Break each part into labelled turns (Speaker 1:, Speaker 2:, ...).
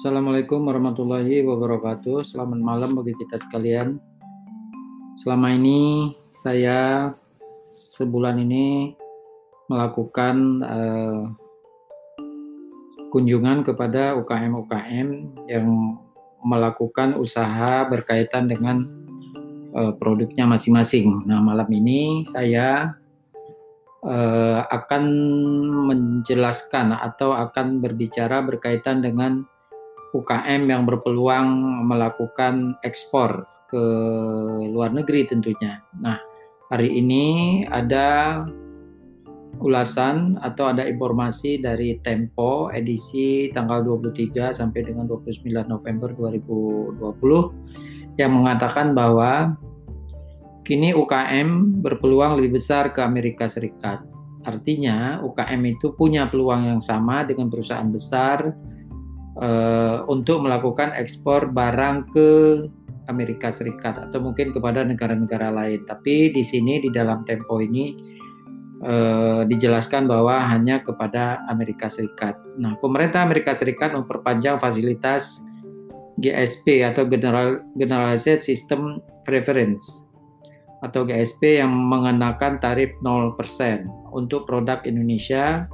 Speaker 1: Assalamualaikum warahmatullahi wabarakatuh. Selamat malam bagi kita sekalian. Selama ini saya sebulan ini melakukan uh, kunjungan kepada UKM-UKM yang melakukan usaha berkaitan dengan uh, produknya masing-masing. Nah, malam ini saya uh, akan menjelaskan atau akan berbicara berkaitan dengan UKM yang berpeluang melakukan ekspor ke luar negeri tentunya. Nah, hari ini ada ulasan atau ada informasi dari Tempo edisi tanggal 23 sampai dengan 29 November 2020 yang mengatakan bahwa kini UKM berpeluang lebih besar ke Amerika Serikat. Artinya UKM itu punya peluang yang sama dengan perusahaan besar uh, untuk melakukan ekspor barang ke Amerika Serikat atau mungkin kepada negara-negara lain. Tapi di sini di dalam tempo ini uh, dijelaskan bahwa hanya kepada Amerika Serikat. Nah, pemerintah Amerika Serikat memperpanjang fasilitas GSP atau General Generalized System Preference atau GSP yang mengenakan tarif 0% untuk produk Indonesia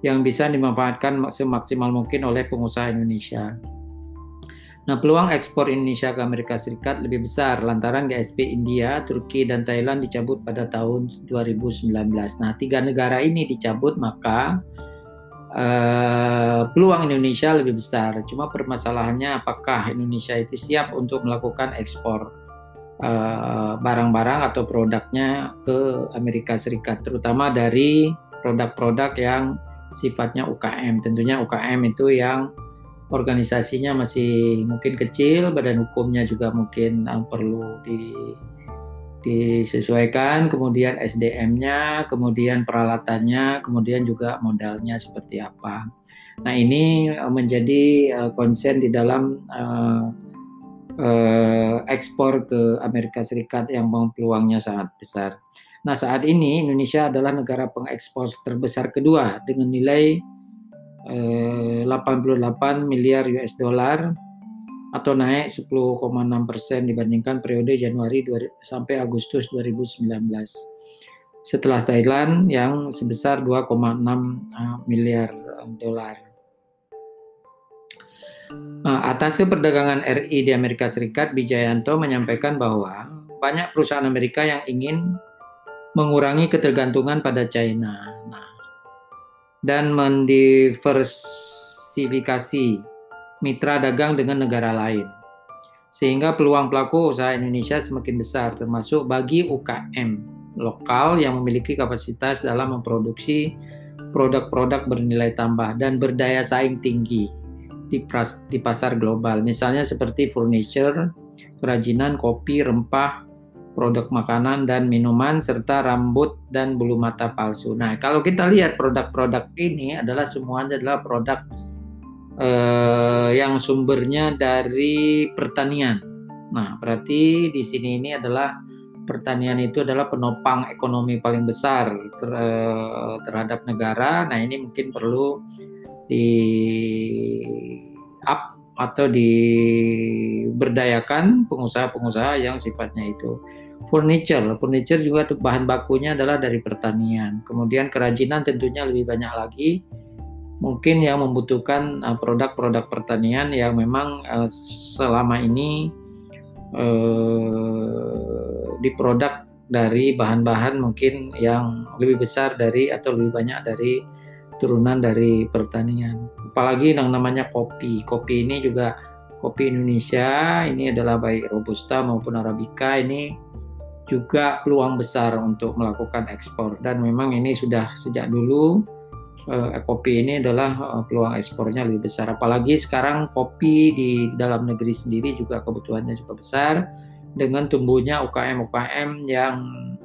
Speaker 1: yang bisa dimanfaatkan semaksimal mungkin oleh pengusaha Indonesia. Nah, peluang ekspor Indonesia ke Amerika Serikat lebih besar lantaran GSP India, Turki, dan Thailand dicabut pada tahun 2019. Nah, tiga negara ini dicabut, maka uh, peluang Indonesia lebih besar. Cuma permasalahannya apakah Indonesia itu siap untuk melakukan ekspor eh, barang-barang atau produknya ke Amerika Serikat, terutama dari produk-produk yang sifatnya UKM. Tentunya UKM itu yang organisasinya masih mungkin kecil, badan hukumnya juga mungkin uh, perlu di disesuaikan, kemudian SDM-nya, kemudian peralatannya, kemudian juga modalnya seperti apa. Nah ini uh, menjadi uh, konsen di dalam uh, uh, ekspor ke Amerika Serikat yang peluangnya sangat besar. Nah, saat ini Indonesia adalah negara pengekspor terbesar kedua dengan nilai eh, 88 miliar US dollar atau naik 10,6 persen dibandingkan periode Januari 2, sampai Agustus 2019. Setelah Thailand yang sebesar 2,6 eh, miliar dolar. Nah, atas perdagangan RI di Amerika Serikat, Bijayanto menyampaikan bahwa banyak perusahaan Amerika yang ingin mengurangi ketergantungan pada China. Nah, dan mendiversifikasi mitra dagang dengan negara lain. Sehingga peluang pelaku usaha Indonesia semakin besar termasuk bagi UKM lokal yang memiliki kapasitas dalam memproduksi produk-produk bernilai tambah dan berdaya saing tinggi di, di pasar global. Misalnya seperti furniture, kerajinan, kopi, rempah, produk makanan dan minuman serta rambut dan bulu mata palsu. Nah, kalau kita lihat produk-produk ini adalah semuanya adalah produk eh, yang sumbernya dari pertanian. Nah, berarti di sini ini adalah pertanian itu adalah penopang ekonomi paling besar ter, eh, terhadap negara. Nah, ini mungkin perlu di up atau diberdayakan pengusaha-pengusaha yang sifatnya itu furniture. Furniture juga bahan bakunya adalah dari pertanian. Kemudian kerajinan tentunya lebih banyak lagi. Mungkin yang membutuhkan uh, produk-produk pertanian yang memang uh, selama ini uh, diproduk dari bahan-bahan mungkin yang lebih besar dari atau lebih banyak dari turunan dari pertanian. Apalagi yang namanya kopi. Kopi ini juga kopi Indonesia ini adalah baik robusta maupun arabica ini juga peluang besar untuk melakukan ekspor. Dan memang ini sudah sejak dulu eh, kopi ini adalah eh, peluang ekspornya lebih besar. Apalagi sekarang kopi di dalam negeri sendiri juga kebutuhannya juga besar dengan tumbuhnya UKM-UKM yang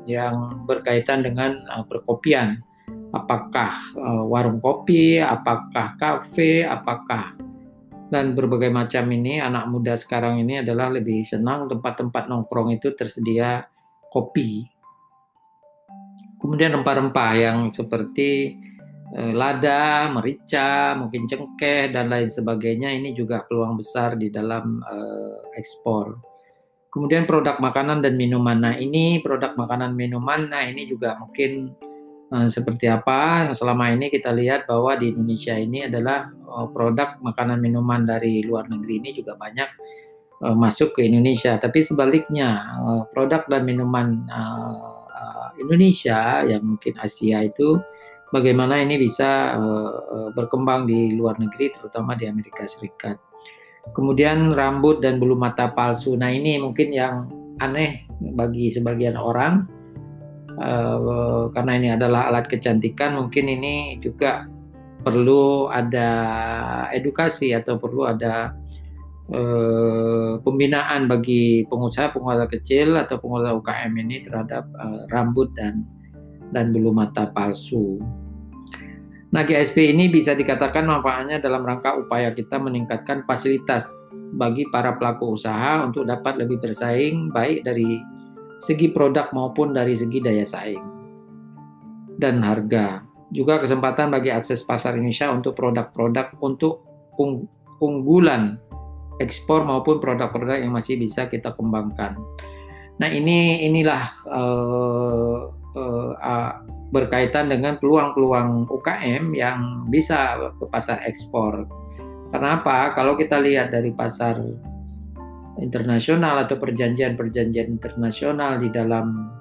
Speaker 1: yang berkaitan dengan uh, perkopian. Apakah uh, warung kopi apakah kafe apakah dan berbagai macam ini. Anak muda sekarang ini adalah lebih senang tempat-tempat nongkrong itu tersedia kopi. Kemudian rempah-rempah yang seperti eh, lada, merica, mungkin cengkeh dan lain sebagainya ini juga peluang besar di dalam uh, ekspor. Kemudian produk makanan dan minuman. Nah, ini produk makanan minuman nah ini juga mungkin uh, seperti apa selama ini kita lihat bahwa di Indonesia ini adalah produk makanan minuman dari luar negeri ini juga banyak uh, masuk ke Indonesia. Tapi sebaliknya uh, produk dan minuman uh, Indonesia yang mungkin Asia itu bagaimana ini bisa uh, berkembang di luar negeri, terutama di Amerika Serikat. Kemudian rambut dan bulu mata palsu. Nah ini mungkin yang aneh bagi sebagian orang uh, karena ini adalah alat kecantikan. Mungkin ini juga perlu ada edukasi atau perlu ada uh, pembinaan bagi pengusaha-pengusaha kecil atau pengusaha UKM ini terhadap uh, rambut dan dan bulu mata palsu. Nah, GSP ini bisa dikatakan manfaatnya dalam rangka upaya kita meningkatkan fasilitas bagi para pelaku usaha untuk dapat lebih bersaing baik dari segi produk maupun dari segi daya saing dan harga. Juga kesempatan bagi akses pasar Indonesia untuk produk-produk untuk unggulan ekspor maupun produk-produk yang masih bisa kita kembangkan. Nah, ini inilah uh, uh, uh, berkaitan dengan peluang-peluang UKM yang bisa ke pasar ekspor. Kenapa? Kalau kita lihat dari pasar internasional atau perjanjian-perjanjian internasional di dalam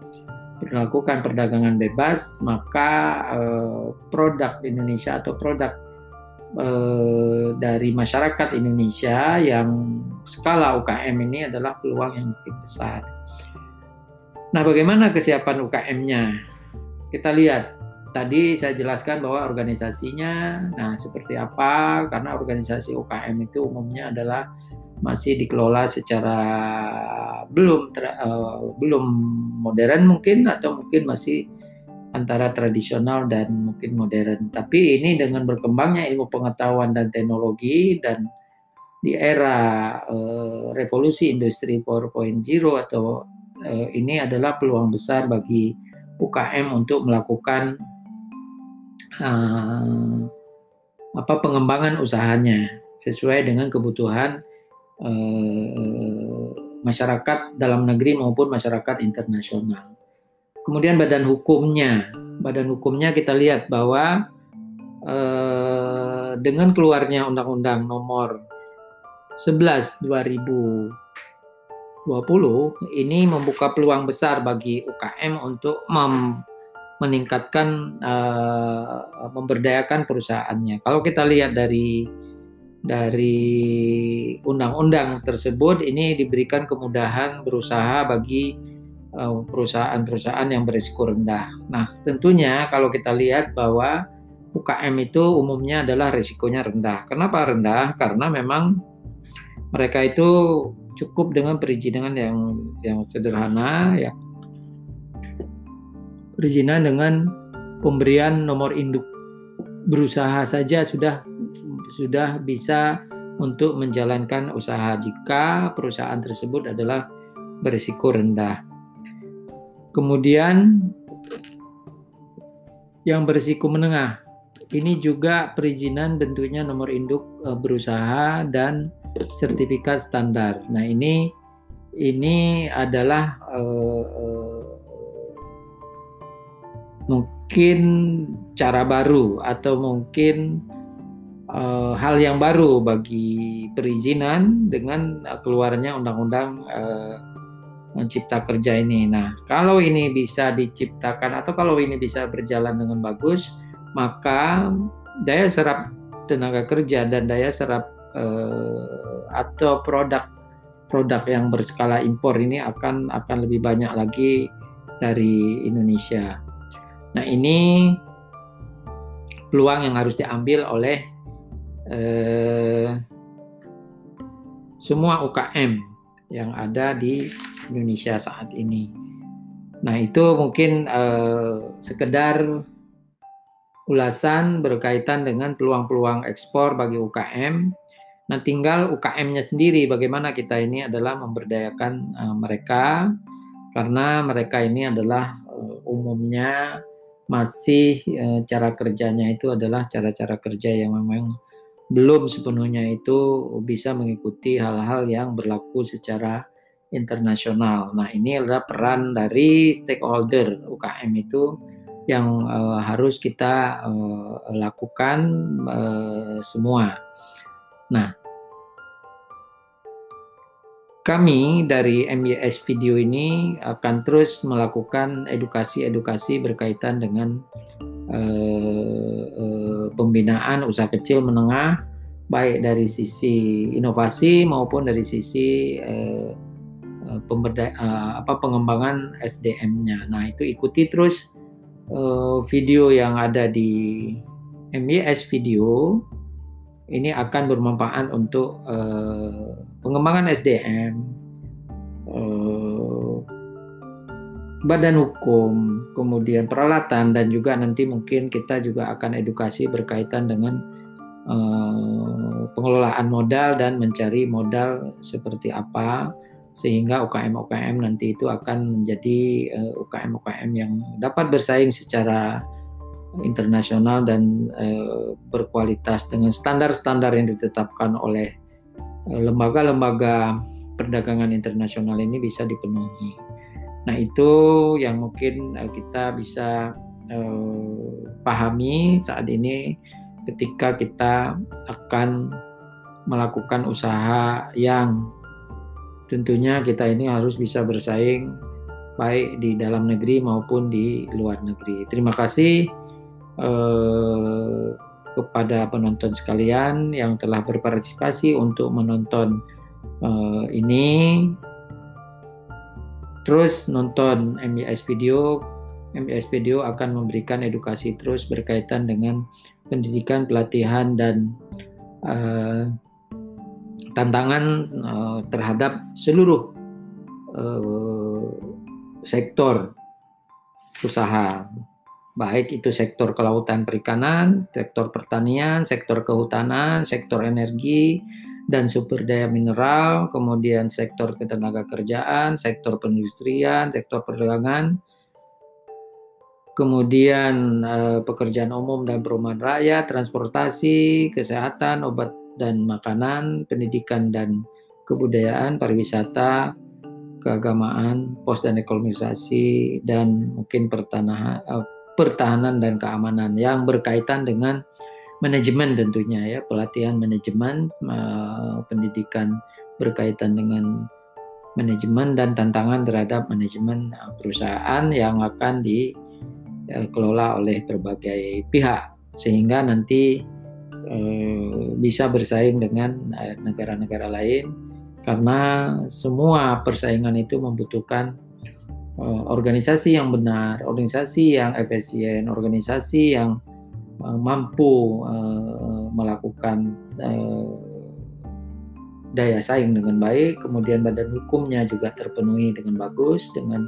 Speaker 1: melakukan perdagangan bebas, maka eh, produk Indonesia atau produk eh, dari masyarakat Indonesia yang skala UKM ini adalah peluang yang lebih besar. Nah, bagaimana kesiapan UKM-nya? kita lihat tadi saya jelaskan bahwa organisasinya nah seperti apa karena organisasi UKM itu umumnya adalah masih dikelola secara belum ter, uh, belum modern mungkin atau mungkin masih antara tradisional dan mungkin modern. Tapi ini dengan berkembangnya ilmu pengetahuan dan teknologi dan di era uh, revolusi industri 4.0 atau uh, ini adalah peluang besar bagi UKM untuk melakukan uh, apa pengembangan usahanya sesuai dengan kebutuhan uh, masyarakat dalam negeri maupun masyarakat internasional. Kemudian badan hukumnya, badan hukumnya kita lihat bahwa uh, dengan keluarnya Undang-Undang Nomor 11 2000 20 ini membuka peluang besar bagi UKM untuk mem meningkatkan uh, memberdayakan perusahaannya. Kalau kita lihat dari dari undang-undang tersebut ini diberikan kemudahan berusaha bagi perusahaan-perusahaan yang berisiko rendah. Nah, tentunya kalau kita lihat bahwa UKM itu umumnya adalah risikonya rendah. Kenapa rendah? Karena memang mereka itu cukup dengan perizinan yang yang sederhana ya perizinan dengan pemberian nomor induk berusaha saja sudah sudah bisa untuk menjalankan usaha jika perusahaan tersebut adalah berisiko rendah. Kemudian yang berisiko menengah ini juga perizinan bentuknya nomor induk eh, berusaha dan sertifikat standar. Nah ini ini adalah uh, uh, mungkin cara baru atau mungkin uh, hal yang baru bagi perizinan dengan keluarnya undang-undang uh, cipta kerja ini. Nah, kalau ini bisa diciptakan atau kalau ini bisa berjalan dengan bagus, maka daya serap tenaga kerja dan daya serap uh, atau produk produk yang berskala impor ini akan akan lebih banyak lagi dari Indonesia. Nah ini peluang yang harus diambil oleh uh, semua UKM yang ada di Indonesia saat ini. Nah itu mungkin uh, sekedar ulasan berkaitan dengan peluang-peluang ekspor bagi UKM. Nah, tinggal UKM-nya sendiri bagaimana kita ini adalah memberdayakan uh, mereka karena mereka ini adalah uh, umumnya masih uh, cara kerjanya itu adalah cara-cara kerja yang memang belum sepenuhnya itu bisa mengikuti hal-hal yang berlaku secara internasional. Nah, ini adalah peran dari stakeholder UKM itu yang uh, harus kita uh, lakukan uh, semua. Nah, kami dari MYS Video ini akan terus melakukan edukasi-edukasi berkaitan dengan uh, uh, pembinaan usaha kecil menengah, baik dari sisi inovasi maupun dari sisi uh, pemberda, uh, apa pengembangan SDM-nya. Nah itu ikuti terus uh, video yang ada di MYS Video ini akan bermanfaat untuk pengembangan SDM, eh, badan hukum, kemudian peralatan dan juga nanti mungkin kita juga akan edukasi berkaitan dengan pengelolaan modal dan mencari modal seperti apa sehingga UKM-UKM nanti itu akan menjadi UKM-UKM yang dapat bersaing secara internasional dan uh, berkualitas dengan standar-standar yang ditetapkan oleh eh, lembaga-lembaga perdagangan internasional ini bisa dipenuhi. Nah itu yang mungkin kita bisa pahami saat ini ketika kita akan melakukan usaha yang tentunya kita ini harus bisa bersaing baik di dalam negeri maupun di luar negeri. Terima kasih eh, kepada penonton sekalian yang telah berpartisipasi untuk menonton eh, ini. Terus nonton MIS Video. MIS Video akan memberikan edukasi terus berkaitan dengan pendidikan, pelatihan dan eh, tantangan eh, terhadap seluruh eh, sektor usaha. Baik itu sektor kelautan perikanan, sektor pertanian, sektor kehutanan, sektor energi dan sumber daya mineral, kemudian sektor ketenaga kerjaan, sektor perindustrian, sektor perdagangan, kemudian eh, pekerjaan umum dan perumahan rakyat, transportasi, kesehatan, obat dan makanan, pendidikan dan kebudayaan, pariwisata, keagamaan, pos dan ekonomisasi, dan mungkin pertanahan, eh, pertahanan dan keamanan yang berkaitan dengan manajemen tentunya ya pelatihan manajemen uh, pendidikan berkaitan dengan manajemen dan tantangan terhadap manajemen uh, perusahaan yang akan dikelola oleh berbagai pihak. Sehingga nanti bisa bersaing dengan negara-negara lain karena semua persaingan itu membutuhkan Eh, organisasi yang benar, organisasi yang efisien, organisasi yang mampu melakukan daya saing dengan baik, kemudian badan hukumnya juga terpenuhi dengan bagus, dengan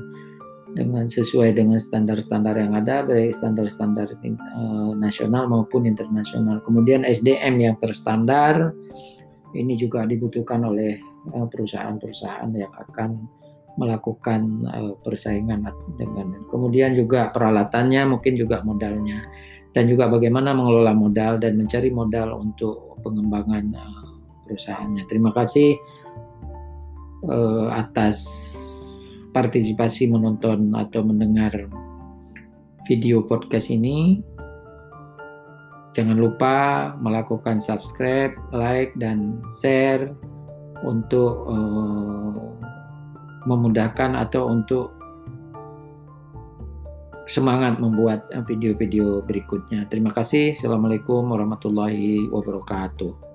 Speaker 1: dengan sesuai dengan standar-standar yang ada, baik standar-standar uh, nasional maupun internasional. Kemudian SDM yang terstandar, ini juga dibutuhkan oleh perusahaan-perusahaan yang akan melakukan uh, persaingan dengan kemudian juga peralatannya mungkin juga modalnya dan juga bagaimana mengelola modal dan mencari modal untuk pengembangan uh, perusahaannya. Terima kasih uh, atas partisipasi menonton atau mendengar video podcast ini. Jangan lupa melakukan subscribe, like, dan share untuk uh, memudahkan atau untuk semangat membuat video-video berikutnya. Terima kasih. Assalamualaikum warahmatullahi wabarakatuh.